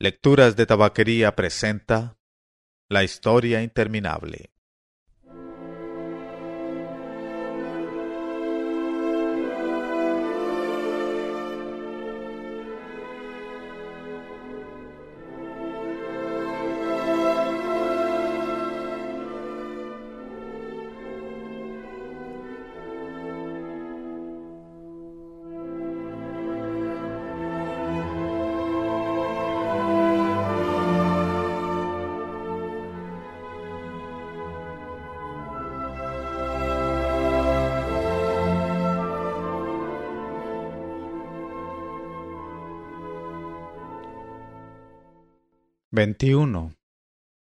Lecturas de Tabaquería presenta La historia interminable. XXI.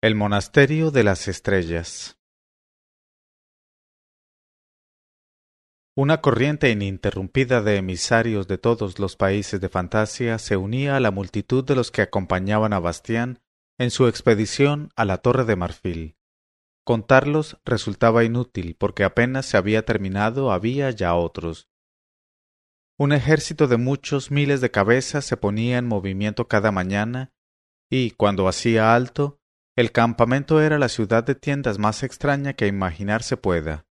El Monasterio de las Estrellas. Una corriente ininterrumpida de emisarios de todos los países de fantasía se unía a la multitud de los que acompañaban a Bastián en su expedición a la Torre de Marfil. Contarlos resultaba inútil, porque apenas se había terminado había ya otros. Un ejército de muchos miles de cabezas se ponía en movimiento cada mañana y, cuando hacía alto, el campamento era la ciudad de tiendas más extraña que imaginarse pueda.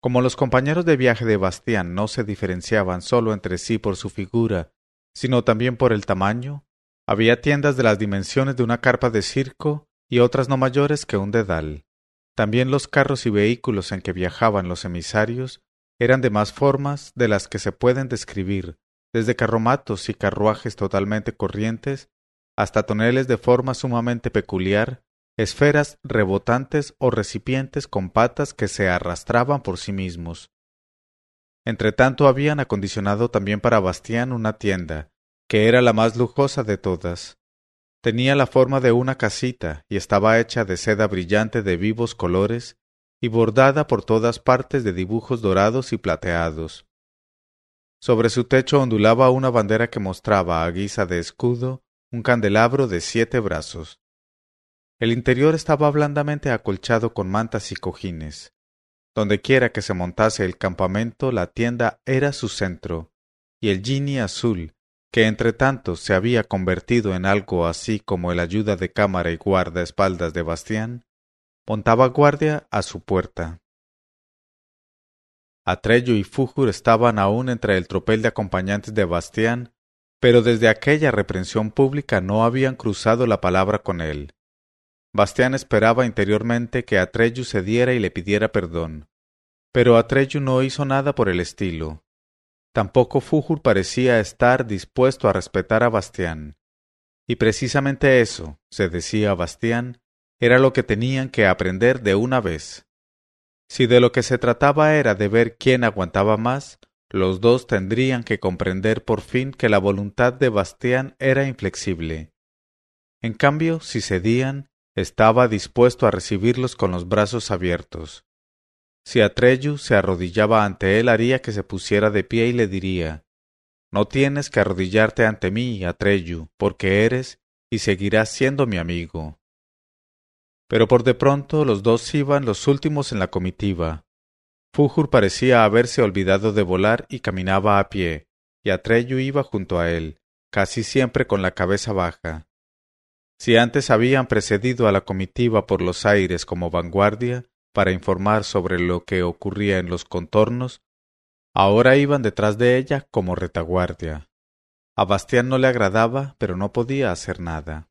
Como los compañeros de viaje de Bastián no se diferenciaban sólo entre sí por su figura, sino también por el tamaño, había tiendas de las dimensiones de una carpa de circo y otras no mayores que un dedal. También los carros y vehículos en que viajaban los emisarios eran de más formas de las que se pueden describir, desde carromatos y carruajes totalmente corrientes hasta toneles de forma sumamente peculiar, esferas rebotantes o recipientes con patas que se arrastraban por sí mismos. Entretanto habían acondicionado también para Bastián una tienda, que era la más lujosa de todas. Tenía la forma de una casita y estaba hecha de seda brillante de vivos colores y bordada por todas partes de dibujos dorados y plateados. Sobre su techo ondulaba una bandera que mostraba a guisa de escudo un candelabro de siete brazos. El interior estaba blandamente acolchado con mantas y cojines. Dondequiera que se montase el campamento, la tienda era su centro, y el genie azul, que entre tanto se había convertido en algo así como el ayuda de cámara y guardaespaldas de Bastián, montaba guardia a su puerta. Atrello y Fújur estaban aún entre el tropel de acompañantes de Bastián pero desde aquella reprensión pública no habían cruzado la palabra con él. Bastián esperaba interiormente que Atreyu cediera y le pidiera perdón, pero Atreyu no hizo nada por el estilo. Tampoco Fújur parecía estar dispuesto a respetar a Bastián. Y precisamente eso, se decía Bastián, era lo que tenían que aprender de una vez. Si de lo que se trataba era de ver quién aguantaba más, los dos tendrían que comprender por fin que la voluntad de Bastián era inflexible. En cambio, si cedían, estaba dispuesto a recibirlos con los brazos abiertos. Si Atreyu se arrodillaba ante él, haría que se pusiera de pie y le diría No tienes que arrodillarte ante mí, Atreyu, porque eres y seguirás siendo mi amigo. Pero por de pronto los dos iban los últimos en la comitiva, Fújur parecía haberse olvidado de volar y caminaba a pie, y Atreyu iba junto a él, casi siempre con la cabeza baja. Si antes habían precedido a la comitiva por los aires como vanguardia, para informar sobre lo que ocurría en los contornos, ahora iban detrás de ella como retaguardia. A Bastián no le agradaba, pero no podía hacer nada.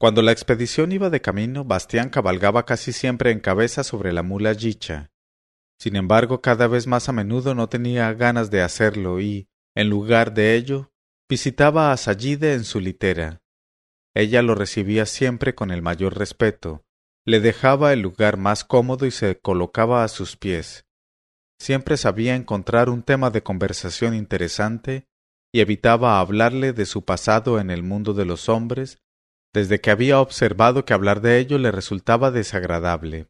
Cuando la expedición iba de camino, Bastián cabalgaba casi siempre en cabeza sobre la mula Yicha, sin embargo, cada vez más a menudo no tenía ganas de hacerlo y, en lugar de ello, visitaba a Sayide en su litera. Ella lo recibía siempre con el mayor respeto, le dejaba el lugar más cómodo y se colocaba a sus pies. Siempre sabía encontrar un tema de conversación interesante y evitaba hablarle de su pasado en el mundo de los hombres, desde que había observado que hablar de ello le resultaba desagradable.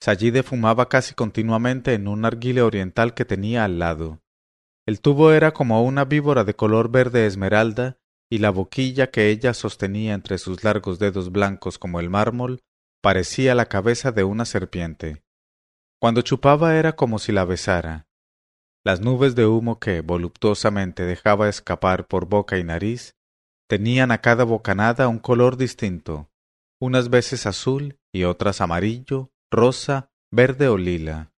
Sayide fumaba casi continuamente en un arguile oriental que tenía al lado. El tubo era como una víbora de color verde esmeralda, y la boquilla que ella sostenía entre sus largos dedos blancos como el mármol parecía la cabeza de una serpiente. Cuando chupaba era como si la besara. Las nubes de humo que voluptuosamente dejaba escapar por boca y nariz tenían a cada bocanada un color distinto, unas veces azul y otras amarillo, rosa, verde o lila.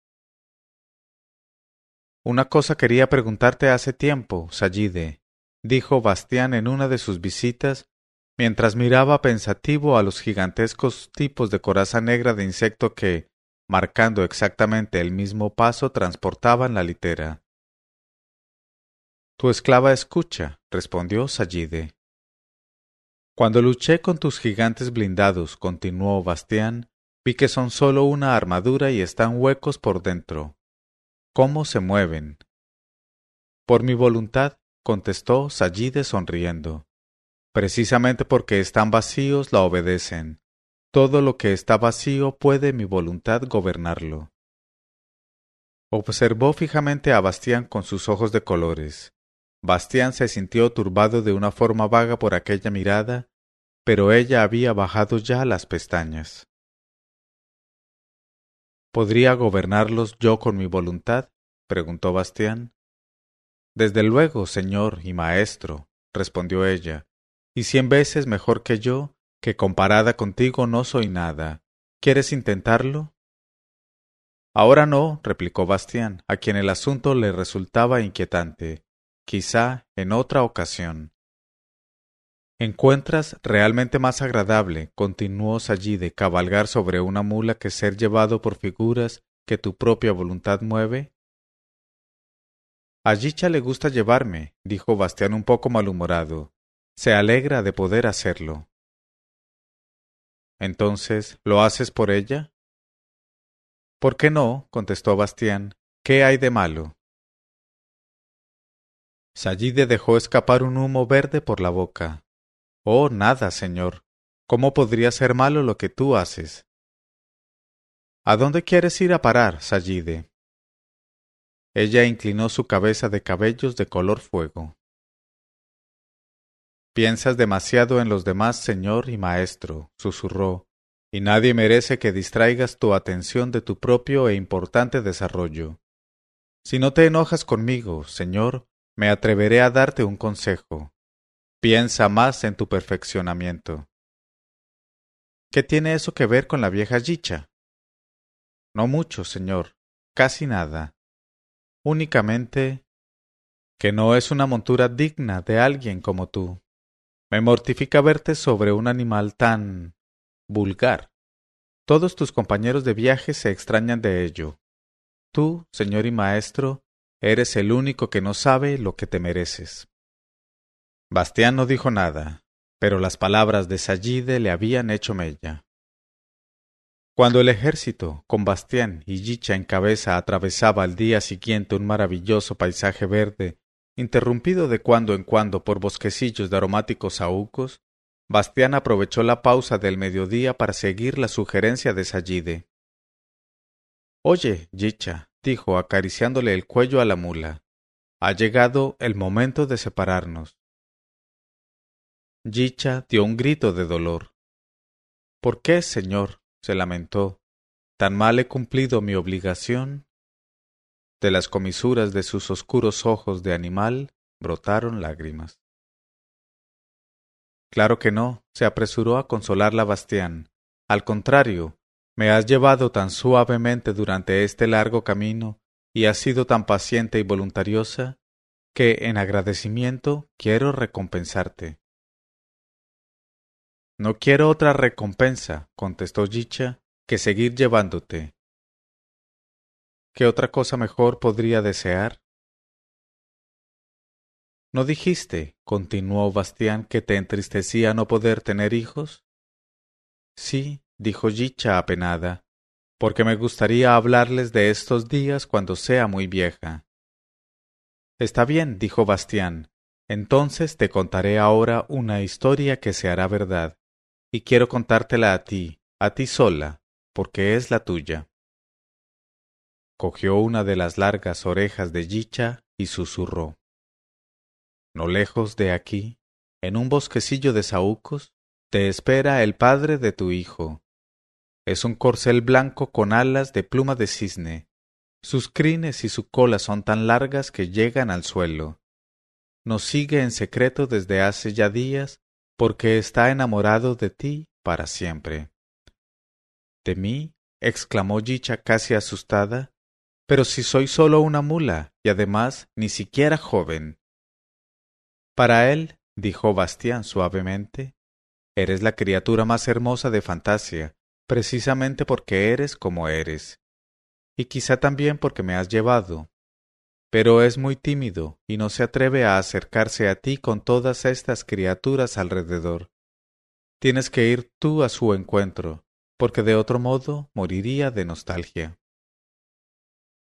Una cosa quería preguntarte hace tiempo, Sayide, dijo Bastián en una de sus visitas, mientras miraba pensativo a los gigantescos tipos de coraza negra de insecto que, marcando exactamente el mismo paso, transportaban la litera. Tu esclava escucha, respondió Sayide. Cuando luché con tus gigantes blindados, continuó Bastián, vi que son sólo una armadura y están huecos por dentro. ¿Cómo se mueven? Por mi voluntad, contestó Sayide sonriendo. Precisamente porque están vacíos la obedecen. Todo lo que está vacío puede mi voluntad gobernarlo. Observó fijamente a Bastián con sus ojos de colores. Bastián se sintió turbado de una forma vaga por aquella mirada, pero ella había bajado ya las pestañas. ¿Podría gobernarlos yo con mi voluntad? preguntó Bastián. Desde luego, señor y maestro, respondió ella, y cien veces mejor que yo, que comparada contigo no soy nada. ¿Quieres intentarlo? Ahora no, replicó Bastián, a quien el asunto le resultaba inquietante. Quizá en otra ocasión. ¿Encuentras realmente más agradable, continuó de cabalgar sobre una mula que ser llevado por figuras que tu propia voluntad mueve? A Yicha le gusta llevarme, dijo Bastián un poco malhumorado. Se alegra de poder hacerlo. Entonces, ¿lo haces por ella? ¿Por qué no? contestó Bastián. ¿Qué hay de malo? Sayide dejó escapar un humo verde por la boca. Oh, nada, señor. ¿Cómo podría ser malo lo que tú haces? ¿A dónde quieres ir a parar, Sayide? Ella inclinó su cabeza de cabellos de color fuego. Piensas demasiado en los demás, señor y maestro, susurró, y nadie merece que distraigas tu atención de tu propio e importante desarrollo. Si no te enojas conmigo, señor, me atreveré a darte un consejo. Piensa más en tu perfeccionamiento. ¿Qué tiene eso que ver con la vieja Yicha? No mucho, señor, casi nada. Únicamente que no es una montura digna de alguien como tú. Me mortifica verte sobre un animal tan vulgar. Todos tus compañeros de viaje se extrañan de ello. Tú, señor y maestro, eres el único que no sabe lo que te mereces. Bastián no dijo nada, pero las palabras de Sayide le habían hecho mella. Cuando el ejército, con Bastián y Yicha en cabeza, atravesaba al día siguiente un maravilloso paisaje verde, interrumpido de cuando en cuando por bosquecillos de aromáticos saúcos, Bastián aprovechó la pausa del mediodía para seguir la sugerencia de Sayide. Oye, Yicha, dijo acariciándole el cuello a la mula, ha llegado el momento de separarnos. Yicha dio un grito de dolor. ¿Por qué, señor? se lamentó. ¿Tan mal he cumplido mi obligación? De las comisuras de sus oscuros ojos de animal brotaron lágrimas. Claro que no, se apresuró a consolarla Bastián. Al contrario, me has llevado tan suavemente durante este largo camino y has sido tan paciente y voluntariosa que en agradecimiento quiero recompensarte. No quiero otra recompensa, contestó Yicha, que seguir llevándote. ¿Qué otra cosa mejor podría desear? ¿No dijiste, continuó Bastián, que te entristecía no poder tener hijos? Sí, dijo Yicha apenada, porque me gustaría hablarles de estos días cuando sea muy vieja. Está bien, dijo Bastián, entonces te contaré ahora una historia que se hará verdad y quiero contártela a ti, a ti sola, porque es la tuya. Cogió una de las largas orejas de Yicha y susurró. No lejos de aquí, en un bosquecillo de saúcos, te espera el padre de tu hijo. Es un corcel blanco con alas de pluma de cisne, Sus crines y su cola son tan largas que llegan al suelo. Nos sigue en secreto desde hace ya días porque está enamorado de ti para siempre. ¿De mí? exclamó Yicha casi asustada. Pero si soy solo una mula y además ni siquiera joven. Para él, dijo Bastián suavemente, eres la criatura más hermosa de Fantasia, precisamente porque eres como eres y quizá también porque me has llevado. Pero es muy tímido y no se atreve a acercarse a ti con todas estas criaturas alrededor. Tienes que ir tú a su encuentro, porque de otro modo moriría de nostalgia.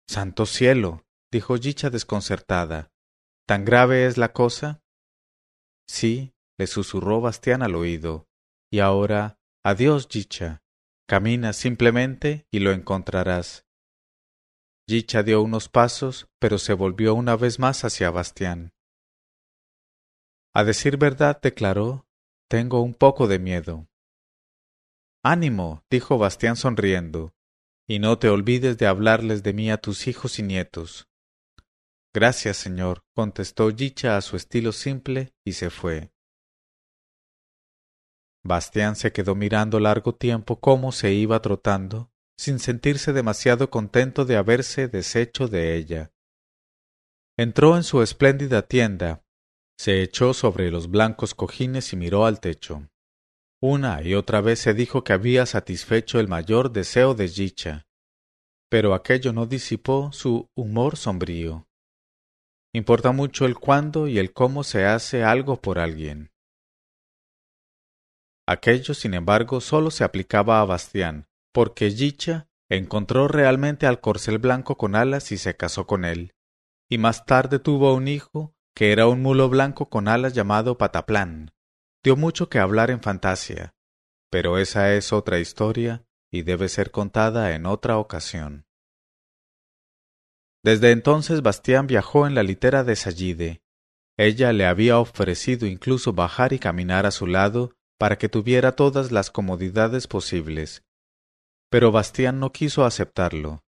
Santo cielo, dijo Yicha desconcertada. ¿Tan grave es la cosa? Sí, le susurró Bastián al oído. Y ahora, adiós, Yicha. Camina simplemente y lo encontrarás. Yicha dio unos pasos, pero se volvió una vez más hacia Bastián. A decir verdad, declaró, tengo un poco de miedo. Ánimo, dijo Bastián sonriendo, y no te olvides de hablarles de mí a tus hijos y nietos. Gracias, señor, contestó Yicha a su estilo simple y se fue. Bastián se quedó mirando largo tiempo cómo se iba trotando, sin sentirse demasiado contento de haberse deshecho de ella. Entró en su espléndida tienda, se echó sobre los blancos cojines y miró al techo. Una y otra vez se dijo que había satisfecho el mayor deseo de dicha, pero aquello no disipó su humor sombrío. Importa mucho el cuándo y el cómo se hace algo por alguien. Aquello, sin embargo, sólo se aplicaba a Bastián, porque Yicha encontró realmente al corcel blanco con alas y se casó con él, y más tarde tuvo un hijo que era un mulo blanco con alas llamado Pataplán. Dio mucho que hablar en fantasía, pero esa es otra historia y debe ser contada en otra ocasión. Desde entonces Bastián viajó en la litera de Sallide. Ella le había ofrecido incluso bajar y caminar a su lado para que tuviera todas las comodidades posibles, pero Bastián no quiso aceptarlo,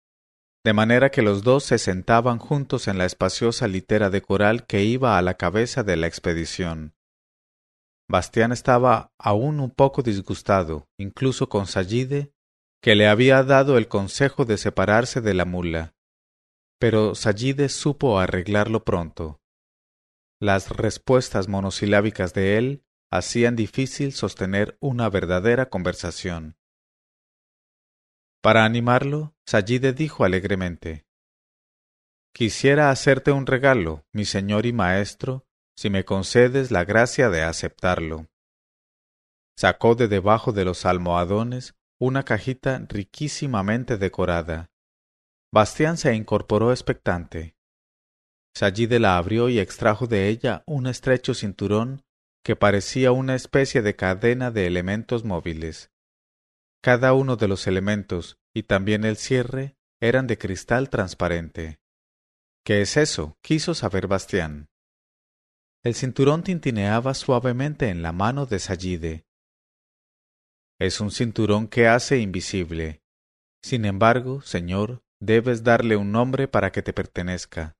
de manera que los dos se sentaban juntos en la espaciosa litera de coral que iba a la cabeza de la expedición. Bastián estaba aún un poco disgustado, incluso con Sayide, que le había dado el consejo de separarse de la mula. Pero Sayide supo arreglarlo pronto. Las respuestas monosilábicas de él hacían difícil sostener una verdadera conversación. Para animarlo, Sayide dijo alegremente Quisiera hacerte un regalo, mi señor y maestro, si me concedes la gracia de aceptarlo. Sacó de debajo de los almohadones una cajita riquísimamente decorada. Bastián se incorporó expectante. Sayide la abrió y extrajo de ella un estrecho cinturón que parecía una especie de cadena de elementos móviles. Cada uno de los elementos y también el cierre eran de cristal transparente. ¿Qué es eso? quiso saber Bastián. El cinturón tintineaba suavemente en la mano de Sayide. Es un cinturón que hace invisible. Sin embargo, señor, debes darle un nombre para que te pertenezca.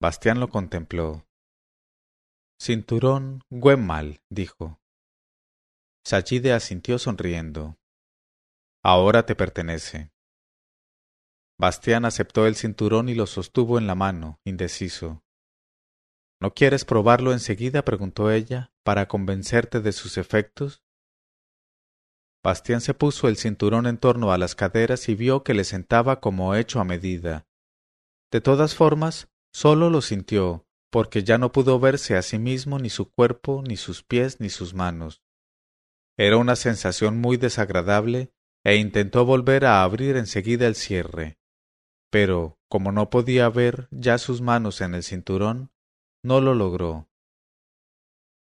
Bastián lo contempló. Cinturón Güemal, dijo. Sayide asintió sonriendo. Ahora te pertenece. Bastián aceptó el cinturón y lo sostuvo en la mano, indeciso. ¿No quieres probarlo enseguida? preguntó ella, para convencerte de sus efectos. Bastián se puso el cinturón en torno a las caderas y vio que le sentaba como hecho a medida. De todas formas, sólo lo sintió, porque ya no pudo verse a sí mismo ni su cuerpo, ni sus pies, ni sus manos. Era una sensación muy desagradable e intentó volver a abrir enseguida el cierre. Pero, como no podía ver ya sus manos en el cinturón, no lo logró.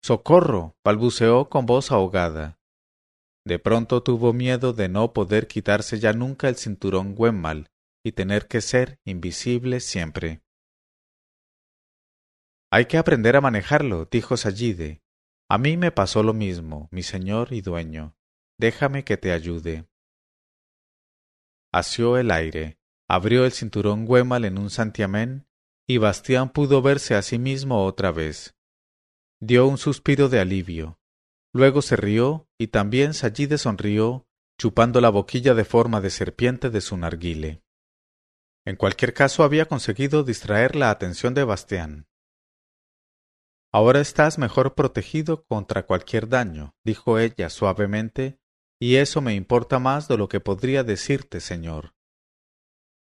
¡Socorro! balbuceó con voz ahogada. De pronto tuvo miedo de no poder quitarse ya nunca el cinturón Gwemmal y tener que ser invisible siempre. Hay que aprender a manejarlo, dijo Sayide. A mí me pasó lo mismo, mi señor y dueño. Déjame que te ayude asió el aire, Abrió el cinturón Güemal en un santiamén y Bastián pudo verse a sí mismo otra vez. Dio un suspiro de alivio. Luego se rió y también Sayide sonrió, chupando la boquilla de forma de serpiente de su narguile. En cualquier caso había conseguido distraer la atención de Bastián. Ahora estás mejor protegido contra cualquier daño, dijo ella suavemente, y eso me importa más de lo que podría decirte, señor.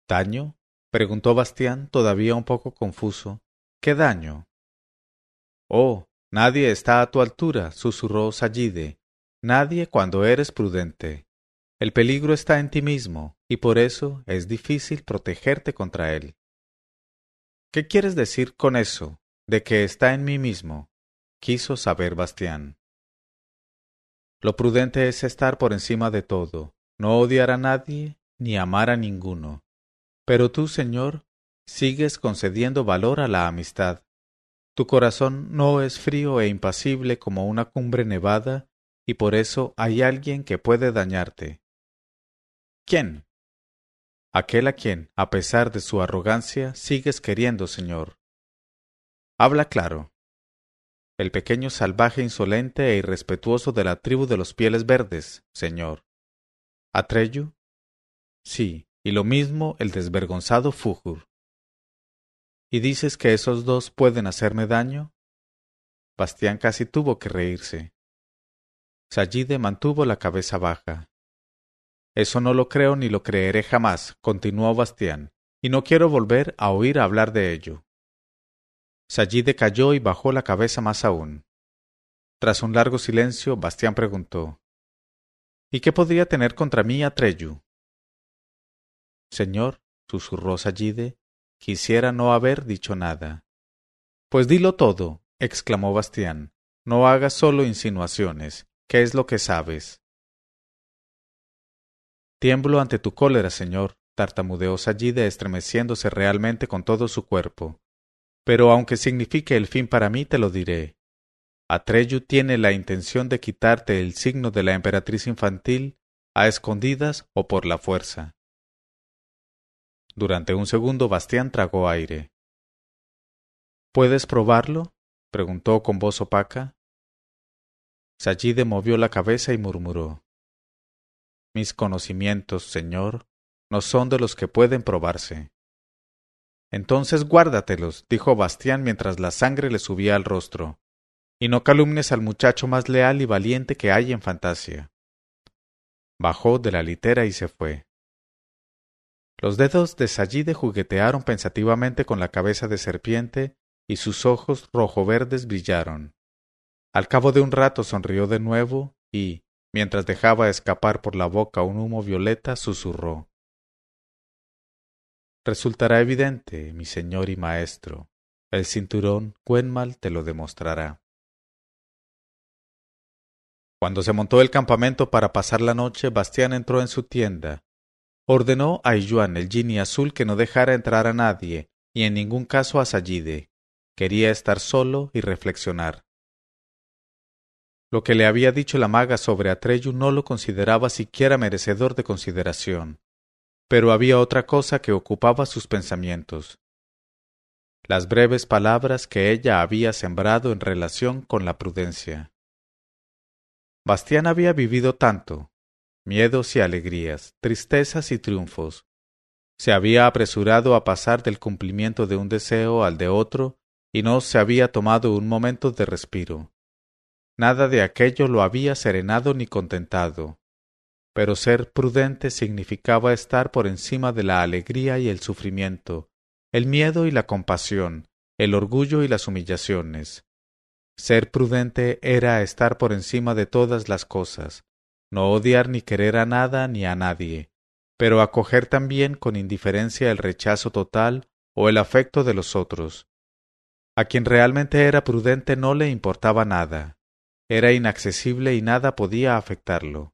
¿Daño? preguntó Bastián, todavía un poco confuso. ¿Qué daño? Oh, nadie está a tu altura, susurró Sayide. Nadie cuando eres prudente. El peligro está en ti mismo, y por eso es difícil protegerte contra él. ¿Qué quieres decir con eso, de que está en mí mismo? quiso saber Bastián. Lo prudente es estar por encima de todo, no odiar a nadie ni amar a ninguno. Pero tú, Señor, sigues concediendo valor a la amistad. Tu corazón no es frío e impasible como una cumbre nevada, y por eso hay alguien que puede dañarte. ¿Quién? Aquel a quien, a pesar de su arrogancia, sigues queriendo, Señor. Habla claro. El pequeño salvaje insolente e irrespetuoso de la tribu de los pieles verdes, Señor. ¿Atreyu? Sí, y lo mismo el desvergonzado Fujur. ¿Y dices que esos dos pueden hacerme daño? Bastián casi tuvo que reírse. Sayide mantuvo la cabeza baja. Eso no lo creo ni lo creeré jamás, continuó Bastián, y no quiero volver a oír hablar de ello. Sayide cayó y bajó la cabeza más aún. Tras un largo silencio, Bastián preguntó ¿Y qué podría tener contra mí Atreyu? Señor, susurró Sayide, quisiera no haber dicho nada. Pues dilo todo, exclamó Bastián. No hagas solo insinuaciones. ¿Qué es lo que sabes? Tiemblo ante tu cólera, señor, tartamudeó Sayide estremeciéndose realmente con todo su cuerpo. Pero aunque signifique el fin para mí, te lo diré. Atreyu tiene la intención de quitarte el signo de la emperatriz infantil a escondidas o por la fuerza. Durante un segundo Bastián tragó aire. ¿Puedes probarlo? preguntó con voz opaca. Sayide movió la cabeza y murmuró mis conocimientos, Señor, no son de los que pueden probarse. Entonces guárdatelos, dijo Bastián mientras la sangre le subía al rostro, y no calumnes al muchacho más leal y valiente que hay en Fantasia. Bajó de la litera y se fue. Los dedos de Sayide juguetearon pensativamente con la cabeza de serpiente y sus ojos rojo verdes brillaron. Al cabo de un rato sonrió de nuevo y, mientras dejaba escapar por la boca un humo violeta, susurró Resultará evidente, mi señor y maestro. El cinturón Cuenmal te lo demostrará. Cuando se montó el campamento para pasar la noche, Bastián entró en su tienda. Ordenó a Iyuan, el genie azul, que no dejara entrar a nadie, y en ningún caso a Sayide. Quería estar solo y reflexionar. Lo que le había dicho la maga sobre Atreyu no lo consideraba siquiera merecedor de consideración. Pero había otra cosa que ocupaba sus pensamientos. Las breves palabras que ella había sembrado en relación con la prudencia. Bastián había vivido tanto, miedos y alegrías, tristezas y triunfos. Se había apresurado a pasar del cumplimiento de un deseo al de otro y no se había tomado un momento de respiro. Nada de aquello lo había serenado ni contentado. Pero ser prudente significaba estar por encima de la alegría y el sufrimiento, el miedo y la compasión, el orgullo y las humillaciones. Ser prudente era estar por encima de todas las cosas, no odiar ni querer a nada ni a nadie, pero acoger también con indiferencia el rechazo total o el afecto de los otros. A quien realmente era prudente no le importaba nada, era inaccesible y nada podía afectarlo.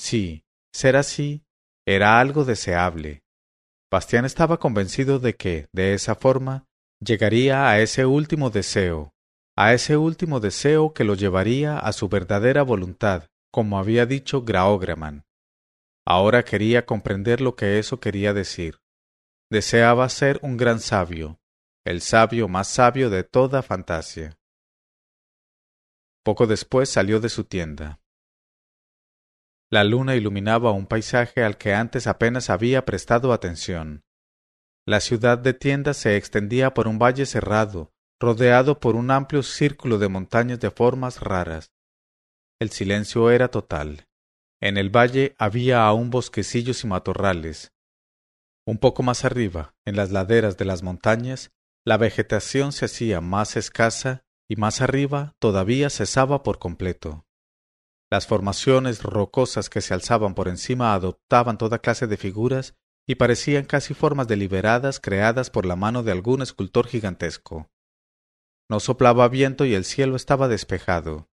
Sí, ser así era algo deseable. Bastián estaba convencido de que, de esa forma, llegaría a ese último deseo, a ese último deseo que lo llevaría a su verdadera voluntad, como había dicho Graograman. Ahora quería comprender lo que eso quería decir. deseaba ser un gran sabio, el sabio más sabio de toda Fantasia. Poco después salió de su tienda. La luna iluminaba un paisaje al que antes apenas había prestado atención. La ciudad de tiendas se extendía por un valle cerrado, rodeado por un amplio círculo de montañas de formas raras. El silencio era total. En el valle había aún bosquecillos y matorrales. Un poco más arriba, en las laderas de las montañas, la vegetación se hacía más escasa y más arriba todavía cesaba por completo. Las formaciones rocosas que se alzaban por encima adoptaban toda clase de figuras y parecían casi formas deliberadas creadas por la mano de algún escultor gigantesco. No soplaba viento y el cielo estaba despejado.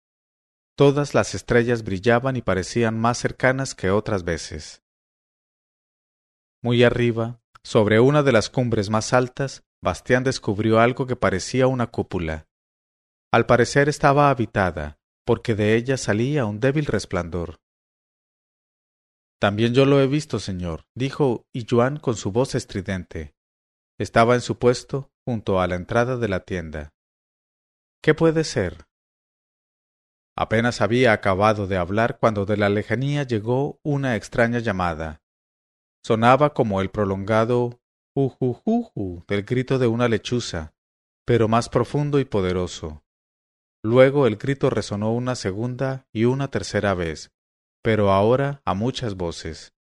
Todas las estrellas brillaban y parecían más cercanas que otras veces. Muy arriba, sobre una de las cumbres más altas, Bastián descubrió algo que parecía una cúpula. Al parecer estaba habitada, porque de ella salía un débil resplandor. También yo lo he visto, señor, dijo Yuan con su voz estridente. Estaba en su puesto, junto a la entrada de la tienda. ¿Qué puede ser? Apenas había acabado de hablar cuando de la lejanía llegó una extraña llamada. Sonaba como el prolongado ujujuju del grito de una lechuza, pero más profundo y poderoso. Luego el grito resonó una segunda y una tercera vez, pero ahora a muchas voces.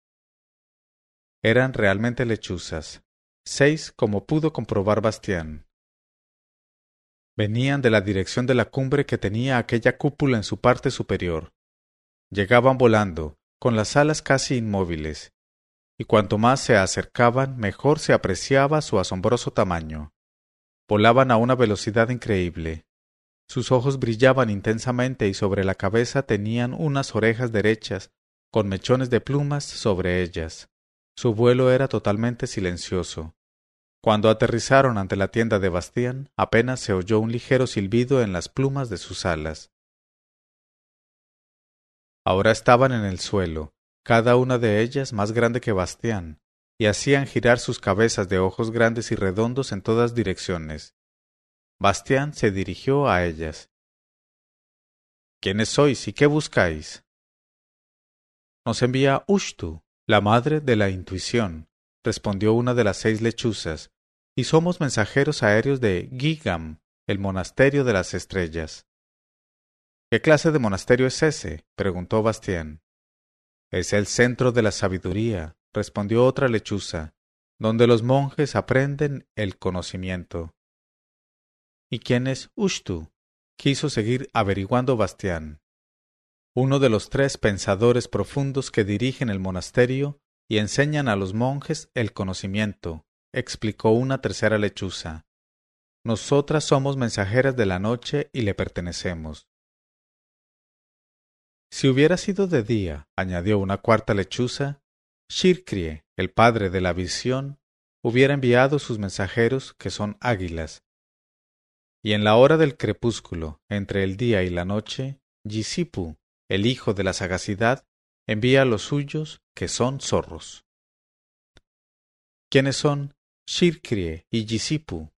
Eran realmente lechuzas, seis como pudo comprobar Bastián. Venían de la dirección de la cumbre que tenía aquella cúpula en su parte superior. Llegaban volando, con las alas casi inmóviles, y cuanto más se acercaban, mejor se apreciaba su asombroso tamaño. Volaban a una velocidad increíble. Sus ojos brillaban intensamente y sobre la cabeza tenían unas orejas derechas, con mechones de plumas sobre ellas. Su vuelo era totalmente silencioso. Cuando aterrizaron ante la tienda de Bastián, apenas se oyó un ligero silbido en las plumas de sus alas. Ahora estaban en el suelo, cada una de ellas más grande que Bastián, y hacían girar sus cabezas de ojos grandes y redondos en todas direcciones. Bastián se dirigió a ellas. ¿Quiénes sois y qué buscáis? Nos envía Ushtu, la madre de la intuición, respondió una de las seis lechuzas, y somos mensajeros aéreos de Gigam, el monasterio de las estrellas. ¿Qué clase de monasterio es ese? preguntó Bastián. Es el centro de la sabiduría, respondió otra lechuza, donde los monjes aprenden el conocimiento. ¿Y quién es Ushtu? quiso seguir averiguando Bastián. Uno de los tres pensadores profundos que dirigen el monasterio y enseñan a los monjes el conocimiento, explicó una tercera lechuza. Nosotras somos mensajeras de la noche y le pertenecemos. Si hubiera sido de día, añadió una cuarta lechuza, Shirkrie, el padre de la visión, hubiera enviado sus mensajeros, que son águilas. Y en la hora del crepúsculo, entre el día y la noche, Yisipu, el hijo de la sagacidad, envía a los suyos, que son zorros. ¿Quiénes son Shirkrie y Yisipu?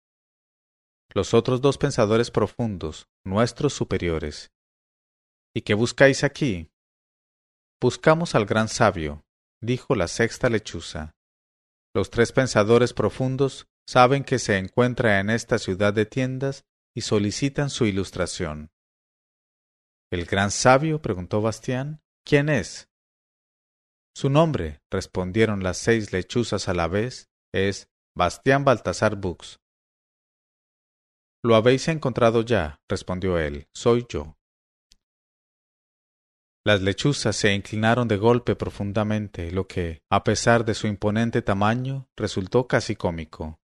Los otros dos pensadores profundos, nuestros superiores. ¿Y qué buscáis aquí? Buscamos al gran sabio, dijo la sexta lechuza. Los tres pensadores profundos saben que se encuentra en esta ciudad de tiendas y solicitan su ilustración. ¿El gran sabio? preguntó Bastián. ¿Quién es? Su nombre, respondieron las seis lechuzas a la vez, es Bastián Baltasar Bux. Lo habéis encontrado ya, respondió él, soy yo. Las lechuzas se inclinaron de golpe profundamente, lo que, a pesar de su imponente tamaño, resultó casi cómico.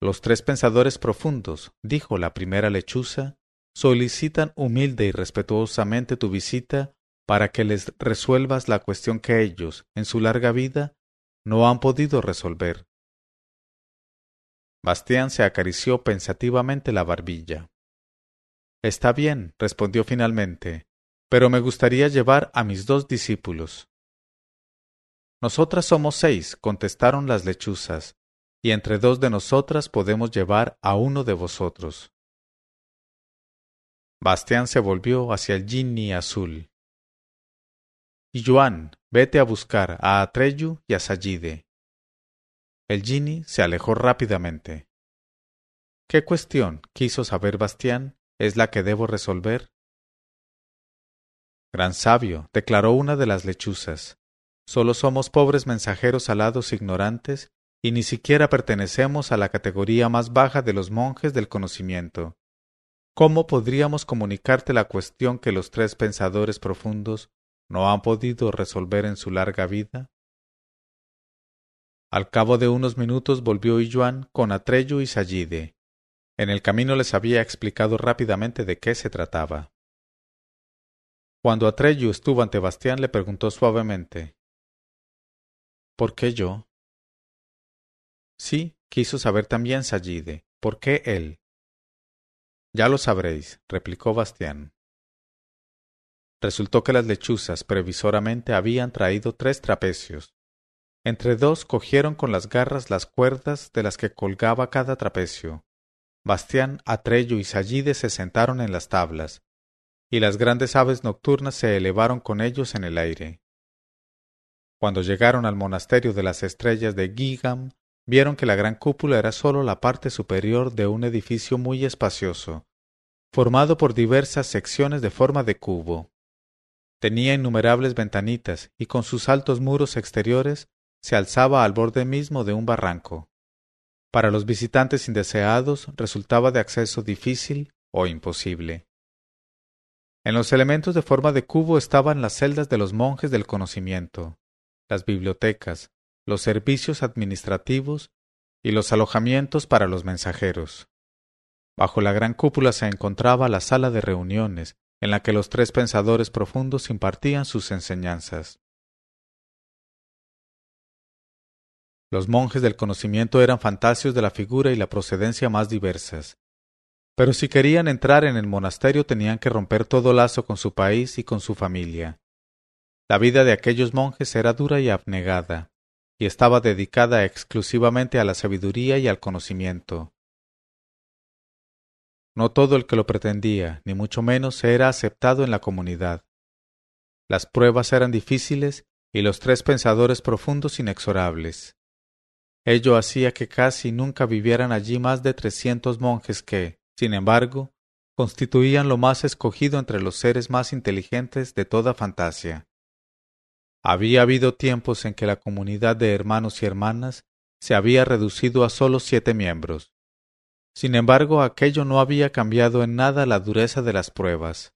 Los tres pensadores profundos, dijo la primera lechuza, solicitan humilde y respetuosamente tu visita para que les resuelvas la cuestión que ellos, en su larga vida, no han podido resolver. Bastián se acarició pensativamente la barbilla. Está bien, respondió finalmente, pero me gustaría llevar a mis dos discípulos. Nosotras somos seis, contestaron las lechuzas, y entre dos de nosotras podemos llevar a uno de vosotros. Bastián se volvió hacia el Ginny azul. Y Joan, vete a buscar a Atreyu y a Sayide. El Ginny se alejó rápidamente. ¿Qué cuestión, quiso saber Bastián, es la que debo resolver? Gran sabio, declaró una de las lechuzas. Solo somos pobres mensajeros alados ignorantes y ni siquiera pertenecemos a la categoría más baja de los monjes del conocimiento. ¿Cómo podríamos comunicarte la cuestión que los tres pensadores profundos no han podido resolver en su larga vida? Al cabo de unos minutos volvió Yuan con Atreyu y Sayide. En el camino les había explicado rápidamente de qué se trataba. Cuando Atreyu estuvo ante Bastián le preguntó suavemente ¿Por qué yo? Sí, quiso saber también Sayide. ¿Por qué él? Ya lo sabréis, replicó Bastián. Resultó que las lechuzas previsoramente habían traído tres trapecios, entre dos cogieron con las garras las cuerdas de las que colgaba cada trapecio. Bastián, Atrello y Sayide se sentaron en las tablas, y las grandes aves nocturnas se elevaron con ellos en el aire. Cuando llegaron al monasterio de las estrellas de Gigam, vieron que la gran cúpula era sólo la parte superior de un edificio muy espacioso, formado por diversas secciones de forma de cubo. Tenía innumerables ventanitas y con sus altos muros exteriores se alzaba al borde mismo de un barranco. Para los visitantes indeseados resultaba de acceso difícil o imposible. En los elementos de forma de cubo estaban las celdas de los monjes del conocimiento, las bibliotecas, los servicios administrativos y los alojamientos para los mensajeros. Bajo la gran cúpula se encontraba la sala de reuniones, en la que los tres pensadores profundos impartían sus enseñanzas. Los monjes del conocimiento eran fantasios de la figura y la procedencia más diversas. Pero si querían entrar en el monasterio tenían que romper todo lazo con su país y con su familia. La vida de aquellos monjes era dura y abnegada, y estaba dedicada exclusivamente a la sabiduría y al conocimiento. No todo el que lo pretendía, ni mucho menos, era aceptado en la comunidad. Las pruebas eran difíciles y los tres pensadores profundos inexorables. Ello hacía que casi nunca vivieran allí más de trescientos monjes que, sin embargo, constituían lo más escogido entre los seres más inteligentes de toda fantasía. Había habido tiempos en que la comunidad de hermanos y hermanas se había reducido a sólo siete miembros. Sin embargo, aquello no había cambiado en nada la dureza de las pruebas.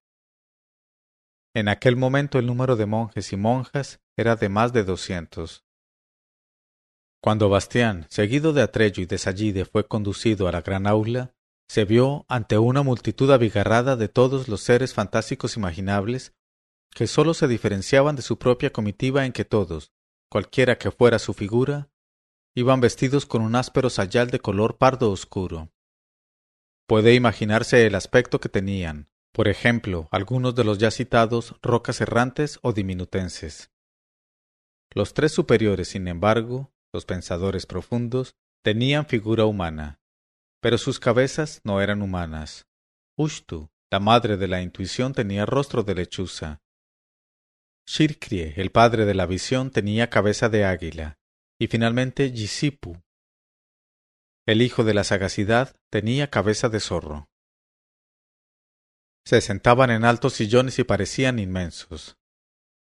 En aquel momento el número de monjes y monjas era de más de doscientos. Cuando Bastián, seguido de Atrello y de Sayide, fue conducido a la gran aula, se vio ante una multitud abigarrada de todos los seres fantásticos imaginables, que sólo se diferenciaban de su propia comitiva en que todos, cualquiera que fuera su figura, iban vestidos con un áspero sayal de color pardo oscuro. Puede imaginarse el aspecto que tenían, por ejemplo, algunos de los ya citados rocas errantes o diminutenses. Los tres superiores, sin embargo, los pensadores profundos, tenían figura humana, pero sus cabezas no eran humanas. Ushtu, la madre de la intuición, tenía rostro de lechuza. Shirkrie, el padre de la visión, tenía cabeza de águila. Y finalmente Yisipu, el hijo de la sagacidad, tenía cabeza de zorro. Se sentaban en altos sillones y parecían inmensos.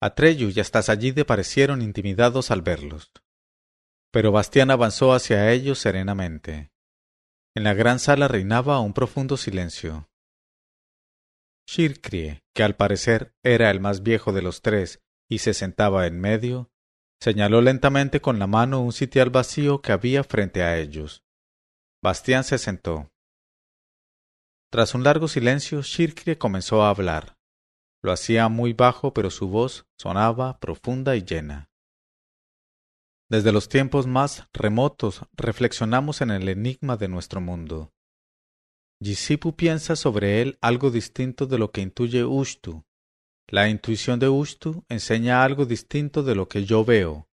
Atreyu y hasta Sayide parecieron intimidados al verlos. Pero Bastián avanzó hacia ellos serenamente. En la gran sala reinaba un profundo silencio. Shirkrie, que al parecer era el más viejo de los tres y se sentaba en medio, señaló lentamente con la mano un sitial vacío que había frente a ellos. Bastián se sentó. Tras un largo silencio, Shirkrie comenzó a hablar. Lo hacía muy bajo, pero su voz sonaba profunda y llena. Desde los tiempos más remotos reflexionamos en el enigma de nuestro mundo. Yisipu piensa sobre él algo distinto de lo que intuye Ushtu. La intuición de Ushtu enseña algo distinto de lo que yo veo.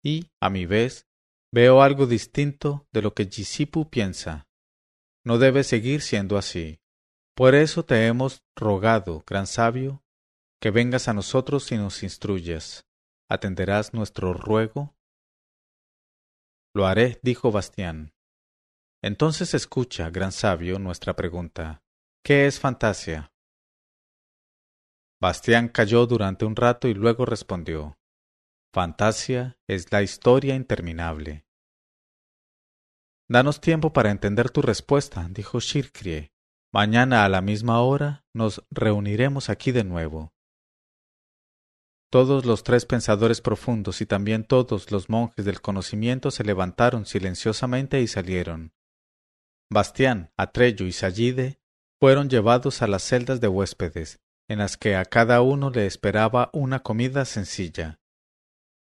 y, a mi vez, veo algo distinto de lo que Gisipu piensa. No debe seguir siendo así. Por eso te hemos rogado, gran sabio, que vengas a nosotros y nos instruyas. ¿Atenderás nuestro ruego? Lo haré, dijo Bastián. Entonces escucha, gran sabio, nuestra pregunta. ¿Qué es fantasía? Bastián calló durante un rato y luego respondió. Fantasia es la historia interminable. Danos tiempo para entender tu respuesta, dijo Shirkrie. Mañana a la misma hora nos reuniremos aquí de nuevo. Todos los tres pensadores profundos y también todos los monjes del conocimiento se levantaron silenciosamente y salieron. Bastián, Atrello y Sallide fueron llevados a las celdas de huéspedes, en las que a cada uno le esperaba una comida sencilla.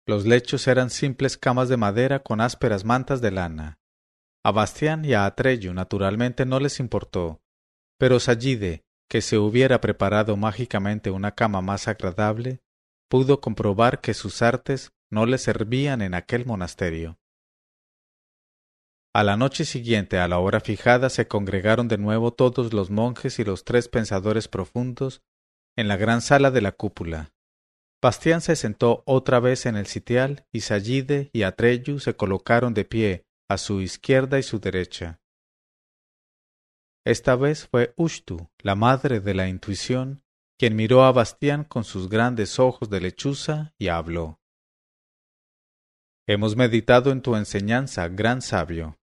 Los lechos eran simples camas de madera con ásperas mantas de lana. A Bastián y a Atrello naturalmente no les importó, pero Sallide, que se hubiera preparado mágicamente una cama más agradable, pudo comprobar que sus artes no le servían en aquel monasterio. A la noche siguiente, a la hora fijada, se congregaron de nuevo todos los monjes y los tres pensadores profundos en la gran sala de la cúpula. Bastián se sentó otra vez en el sitial y Sallide y Atreyu se colocaron de pie a su izquierda y su derecha. Esta vez fue Ushtu, la madre de la intuición, quien miró a Bastián con sus grandes ojos de lechuza y habló. Hemos meditado en tu enseñanza, gran sabio.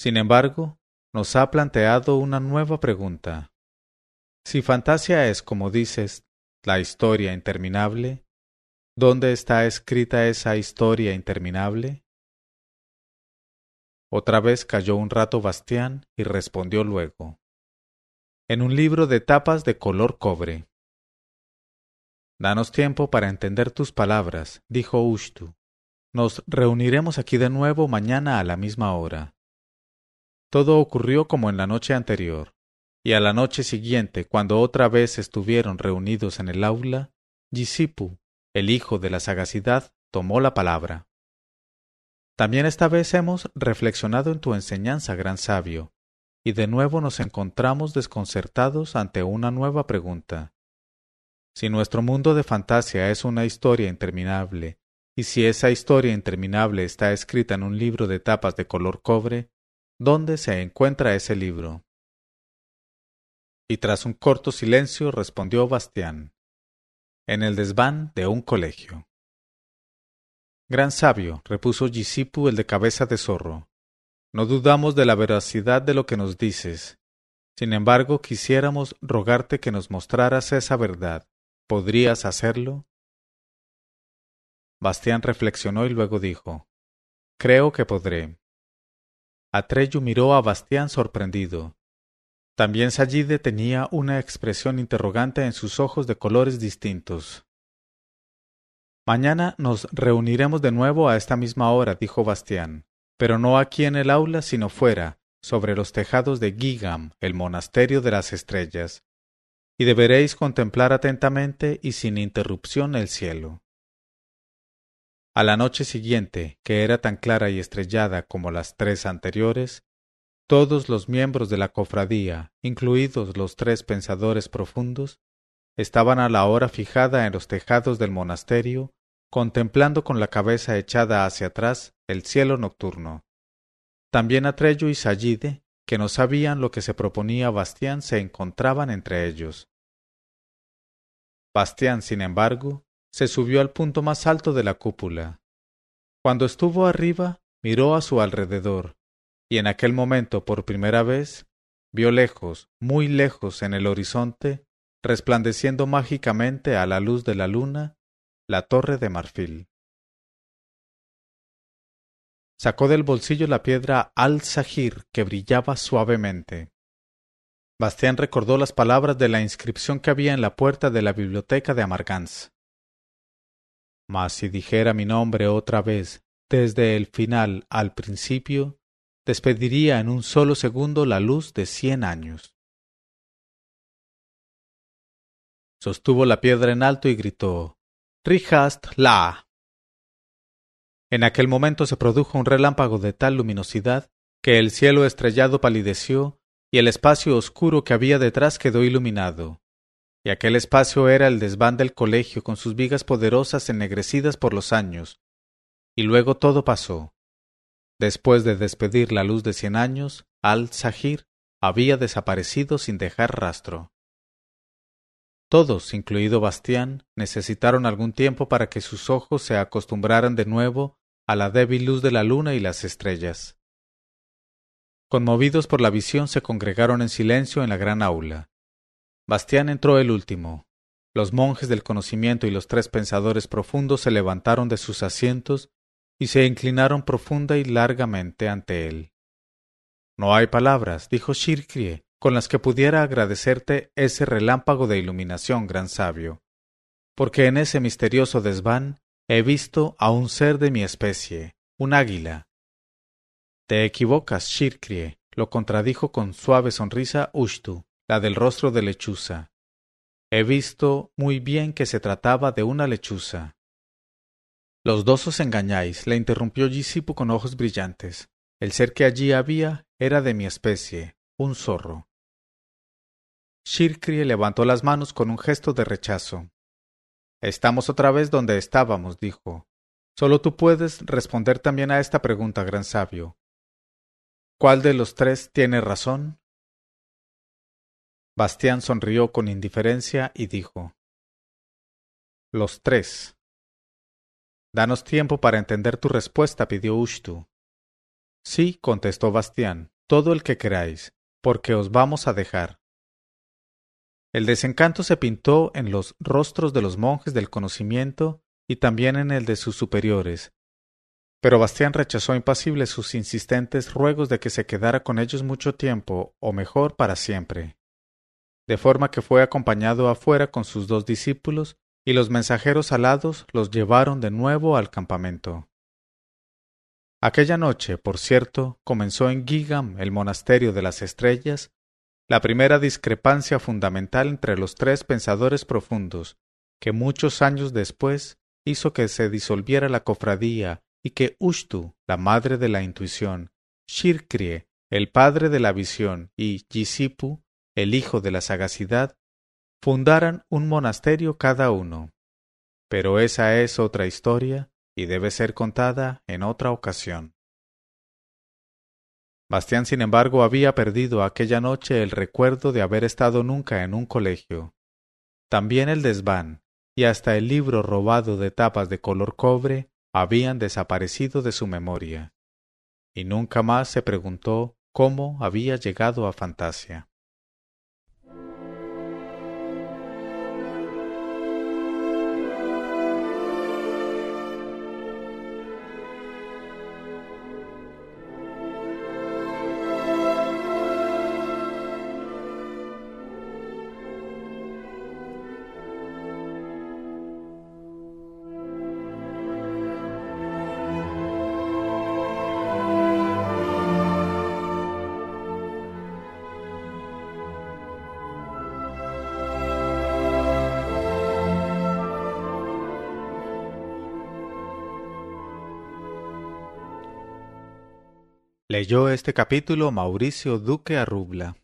Sin embargo, nos ha planteado una nueva pregunta. Si fantasía es, como dices, la historia interminable? ¿Dónde está escrita esa historia interminable? Otra vez cayó un rato Bastián y respondió luego. En un libro de tapas de color cobre. Danos tiempo para entender tus palabras, dijo Ushtu. Nos reuniremos aquí de nuevo mañana a la misma hora. Todo ocurrió como en la noche anterior y a la noche siguiente, cuando otra vez estuvieron reunidos en el aula, Gisipu, el hijo de la sagacidad, tomó la palabra. También esta vez hemos reflexionado en tu enseñanza, gran sabio, y de nuevo nos encontramos desconcertados ante una nueva pregunta. Si nuestro mundo de fantasía es una historia interminable, y si esa historia interminable está escrita en un libro de tapas de color cobre, ¿dónde se encuentra ese libro? Y tras un corto silencio respondió Bastián. En el desván de un colegio. Gran sabio, repuso Gisipu el de cabeza de zorro. No dudamos de la veracidad de lo que nos dices. Sin embargo, quisiéramos rogarte que nos mostraras esa verdad. ¿Podrías hacerlo? Bastián reflexionó y luego dijo Creo que podré. Atreyu miró a Bastián sorprendido. También Sallide tenía una expresión interrogante en sus ojos de colores distintos. Mañana nos reuniremos de nuevo a esta misma hora, dijo Bastián, pero no aquí en el aula, sino fuera, sobre los tejados de Gigam, el monasterio de las estrellas, y deberéis contemplar atentamente y sin interrupción el cielo. A la noche siguiente, que era tan clara y estrellada como las tres anteriores, todos los miembros de la cofradía, incluidos los tres pensadores profundos, estaban a la hora fijada en los tejados del monasterio, contemplando con la cabeza echada hacia atrás el cielo nocturno. También Atreyo y Sallide, que no sabían lo que se proponía Bastián, se encontraban entre ellos. Bastián, sin embargo, se subió al punto más alto de la cúpula. Cuando estuvo arriba, miró a su alrededor, y en aquel momento por primera vez vio lejos, muy lejos en el horizonte, resplandeciendo mágicamente a la luz de la luna, la torre de marfil. Sacó del bolsillo la piedra al-Sahir que brillaba suavemente. Bastián recordó las palabras de la inscripción que había en la puerta de la biblioteca de Amargans. Mas si dijera mi nombre otra vez, desde el final al principio, despediría en un solo segundo la luz de cien años. Sostuvo la piedra en alto y gritó Rihast la. En aquel momento se produjo un relámpago de tal luminosidad que el cielo estrellado palideció y el espacio oscuro que había detrás quedó iluminado. Y aquel espacio era el desván del colegio con sus vigas poderosas ennegrecidas por los años. Y luego todo pasó. Después de despedir la luz de cien años, Al-Zahir había desaparecido sin dejar rastro. Todos, incluido Bastián, necesitaron algún tiempo para que sus ojos se acostumbraran de nuevo a la débil luz de la luna y las estrellas. Conmovidos por la visión, se congregaron en silencio en la gran aula. Bastián entró el último. Los monjes del conocimiento y los tres pensadores profundos se levantaron de sus asientos y se inclinaron profunda y largamente ante él. No hay palabras, dijo Shirkrie, con las que pudiera agradecerte ese relámpago de iluminación, gran sabio, porque en ese misterioso desván he visto a un ser de mi especie, un águila. Te equivocas, Shirkrie, lo contradijo con suave sonrisa Ushtu, la del rostro de lechuza. He visto muy bien que se trataba de una lechuza. Los dos os engañáis, le interrumpió Yisipu con ojos brillantes. El ser que allí había era de mi especie, un zorro. Shirkrie levantó las manos con un gesto de rechazo. Estamos otra vez donde estábamos, dijo. Solo tú puedes responder también a esta pregunta, gran sabio. ¿Cuál de los tres tiene razón? Bastián sonrió con indiferencia y dijo Los tres. Danos tiempo para entender tu respuesta, pidió Ushtu. Sí, contestó Bastián, todo el que queráis, porque os vamos a dejar. El desencanto se pintó en los rostros de los monjes del conocimiento y también en el de sus superiores. Pero Bastián rechazó impasible sus insistentes ruegos de que se quedara con ellos mucho tiempo, o mejor, para siempre. De forma que fue acompañado afuera con sus dos discípulos, y los mensajeros alados los llevaron de nuevo al campamento. Aquella noche, por cierto, comenzó en Gigam, el monasterio de las estrellas, la primera discrepancia fundamental entre los tres pensadores profundos, que muchos años después hizo que se disolviera la cofradía y que Ushtu, la madre de la intuición, Shirkrie, el padre de la visión, y Yisipu, el hijo de la sagacidad, fundaran un monasterio cada uno. Pero esa es otra historia y debe ser contada en otra ocasión. Bastián, sin embargo, había perdido aquella noche el recuerdo de haber estado nunca en un colegio. También el desván y hasta el libro robado de tapas de color cobre habían desaparecido de su memoria, y nunca más se preguntó cómo había llegado a Fantasia. Leyó este capítulo Mauricio Duque Arrubla.